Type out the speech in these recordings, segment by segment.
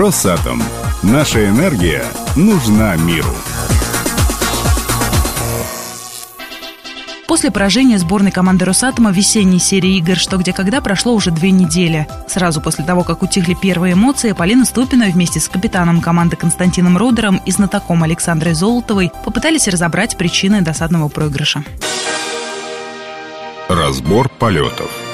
Росатом. Наша энергия нужна миру. После поражения сборной команды «Росатома» в весенней серии игр «Что, где, когда» прошло уже две недели. Сразу после того, как утихли первые эмоции, Полина Ступина вместе с капитаном команды Константином Рудером и знатоком Александрой Золотовой попытались разобрать причины досадного проигрыша. Разбор полетов.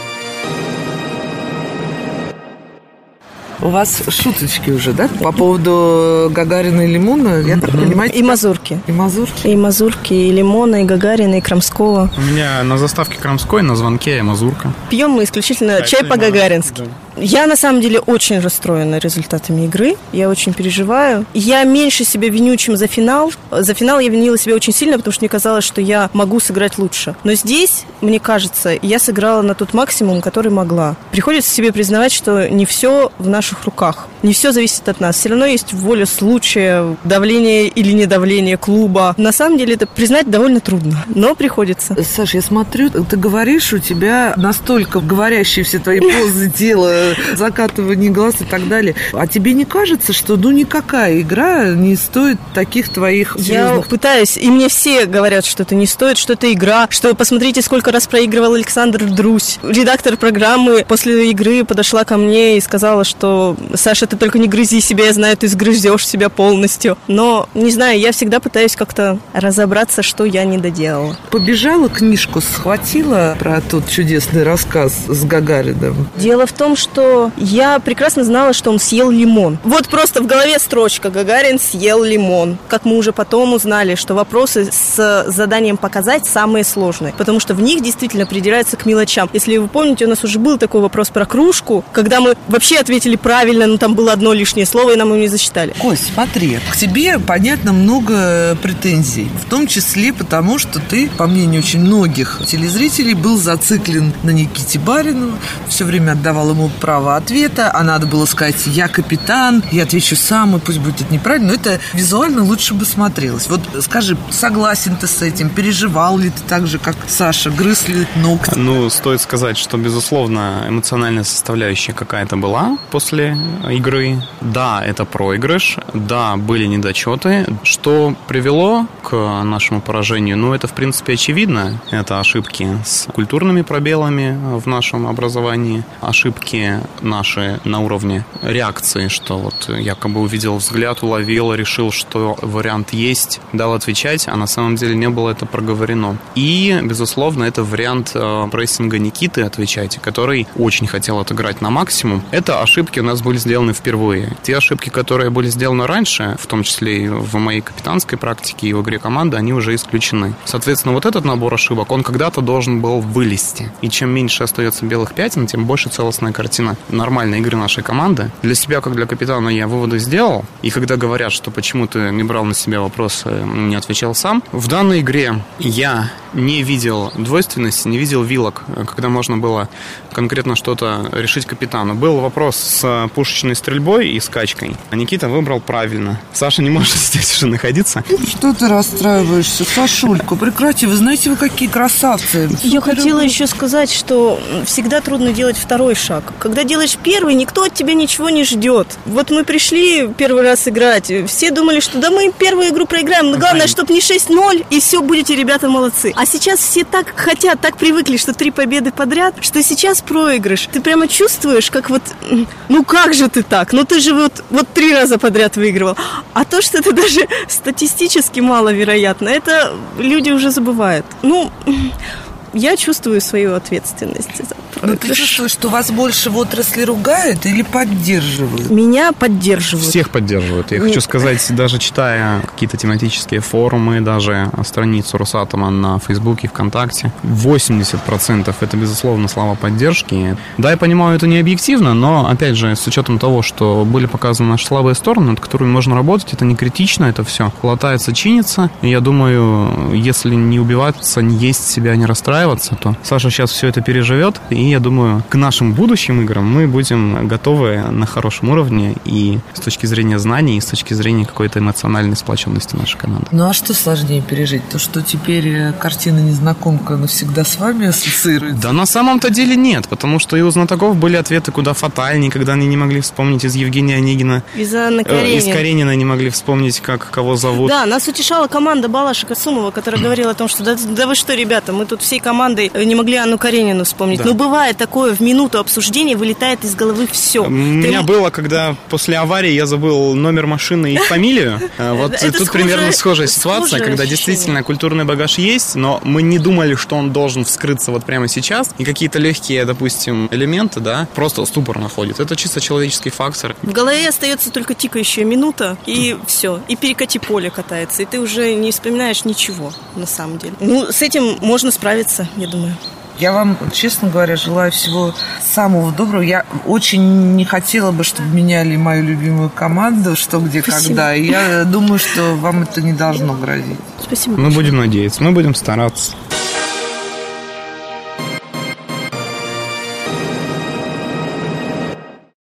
У вас шуточки уже, да? По поводу Гагарина и Лимона, я так понимаю? И Мазурки. И Мазурки? И Мазурки, и Лимона, и Гагарина, и Крамского. У меня на заставке Крамской, на звонке Мазурка. Пьем мы исключительно чай по-гагарински. Да. Я на самом деле очень расстроена результатами игры. Я очень переживаю. Я меньше себя виню, чем за финал. За финал я винила себя очень сильно, потому что мне казалось, что я могу сыграть лучше. Но здесь, мне кажется, я сыграла на тот максимум, который могла. Приходится себе признавать, что не все в наших руках. Не все зависит от нас. Все равно есть воля случая, давление или недавление клуба. На самом деле это признать довольно трудно, но приходится. Саш, я смотрю, ты говоришь, у тебя настолько говорящие все твои позы тела, закатывание глаз и так далее. А тебе не кажется, что ну никакая игра не стоит таких твоих серьезных... Я пытаюсь, и мне все говорят, что это не стоит, что это игра, что посмотрите, сколько раз проигрывал Александр Друсь. Редактор программы после игры подошла ко мне и сказала, что Саша, ты только не грызи себя, я знаю, ты сгрызешь себя полностью. Но, не знаю, я всегда пытаюсь как-то разобраться, что я не доделала. Побежала книжку, схватила про тот чудесный рассказ с Гагарином. Дело в том, что что я прекрасно знала, что он съел лимон. Вот просто в голове строчка «Гагарин съел лимон». Как мы уже потом узнали, что вопросы с заданием показать самые сложные, потому что в них действительно придираются к мелочам. Если вы помните, у нас уже был такой вопрос про кружку, когда мы вообще ответили правильно, но там было одно лишнее слово, и нам его не засчитали. Кость, смотри, к тебе, понятно, много претензий, в том числе потому, что ты, по мнению очень многих телезрителей, был зациклен на Никите Барину, все время отдавал ему права ответа, а надо было сказать «я капитан», я отвечу сам, и пусть будет это неправильно, но это визуально лучше бы смотрелось. Вот скажи, согласен ты с этим? Переживал ли ты так же, как Саша? Грыз ли ногти? Ну, стоит сказать, что, безусловно, эмоциональная составляющая какая-то была после игры. Да, это проигрыш, да, были недочеты. Что привело к нашему поражению? Ну, это, в принципе, очевидно. Это ошибки с культурными пробелами в нашем образовании, ошибки наши на уровне реакции, что вот якобы увидел взгляд, уловил, решил, что вариант есть, дал отвечать, а на самом деле не было это проговорено. И, безусловно, это вариант э, прессинга Никиты отвечать, который очень хотел отыграть на максимум. Это ошибки у нас были сделаны впервые. Те ошибки, которые были сделаны раньше, в том числе и в моей капитанской практике и в игре команды, они уже исключены. Соответственно, вот этот набор ошибок, он когда-то должен был вылезти. И чем меньше остается белых пятен, тем больше целостная картина качественно нормальной игры нашей команды. Для себя, как для капитана, я выводы сделал. И когда говорят, что почему ты не брал на себя вопросы, не отвечал сам. В данной игре я не видел двойственности, не видел вилок, когда можно было конкретно что-то решить капитану. Был вопрос с пушечной стрельбой и скачкой, а Никита выбрал правильно. Саша не может здесь уже находиться. Что ты расстраиваешься, Сашулька? Прекрати, вы знаете, вы какие красавцы. Я хотела еще сказать, что всегда трудно делать второй шаг. Когда делаешь первый, никто от тебя ничего не ждет. Вот мы пришли первый раз играть, все думали, что да мы первую игру проиграем, но главное, чтобы не 6-0, и все, будете, ребята, молодцы. А сейчас все так хотят, так привыкли, что три победы подряд, что сейчас проигрыш. Ты прямо чувствуешь, как вот, ну как же ты так? Ну ты же вот, вот три раза подряд выигрывал. А то, что это даже статистически маловероятно, это люди уже забывают. Ну, я чувствую свою ответственность но ну, ты чувствуешь, что вас больше в отрасли ругают или поддерживают? Меня поддерживают. Всех поддерживают. Я Нет. хочу сказать, даже читая какие-то тематические форумы, даже страницу Росатома на Фейсбуке, ВКонтакте, 80% это, безусловно, слова поддержки. Да, я понимаю, это не объективно, но, опять же, с учетом того, что были показаны наши слабые стороны, над которыми можно работать, это не критично, это все латается, чинится. И я думаю, если не убиваться, не есть себя, не расстраивать, расстраиваться, то Саша сейчас все это переживет, и я думаю, к нашим будущим играм мы будем готовы на хорошем уровне и с точки зрения знаний, и с точки зрения какой-то эмоциональной сплоченности нашей команды. Ну а что сложнее пережить? То, что теперь э, картина незнакомка навсегда с вами ассоциируется? Да на самом-то деле нет, потому что и у знатоков были ответы куда фатальнее, когда они не могли вспомнить из Евгения Онегина. Из Анны Каренина. Э, из Каренина не могли вспомнить, как кого зовут. Да, нас утешала команда Балаша Касумова, которая говорила о том, что да, да вы что, ребята, мы тут всей командой не могли Анну Каренину вспомнить. Да. Но бывает такое, в минуту обсуждения вылетает из головы все. У меня было, когда после аварии я забыл номер машины и фамилию. А Вот Это тут схожая- примерно схожая ситуация, когда ощущение. действительно культурный багаж есть, но мы не думали, что он должен вскрыться вот прямо сейчас. И какие-то легкие, допустим, элементы, да, просто ступор находит. Это чисто человеческий фактор. В голове остается только тикающая минута, и все. И перекати поле катается, и ты уже не вспоминаешь ничего, на самом деле. Ну, с этим можно справиться, я думаю. Я вам, честно говоря, желаю всего самого доброго. Я очень не хотела бы, чтобы меняли мою любимую команду, что где Спасибо. когда. И я думаю, что вам это не должно грозить. Спасибо. Мы будем надеяться, мы будем стараться.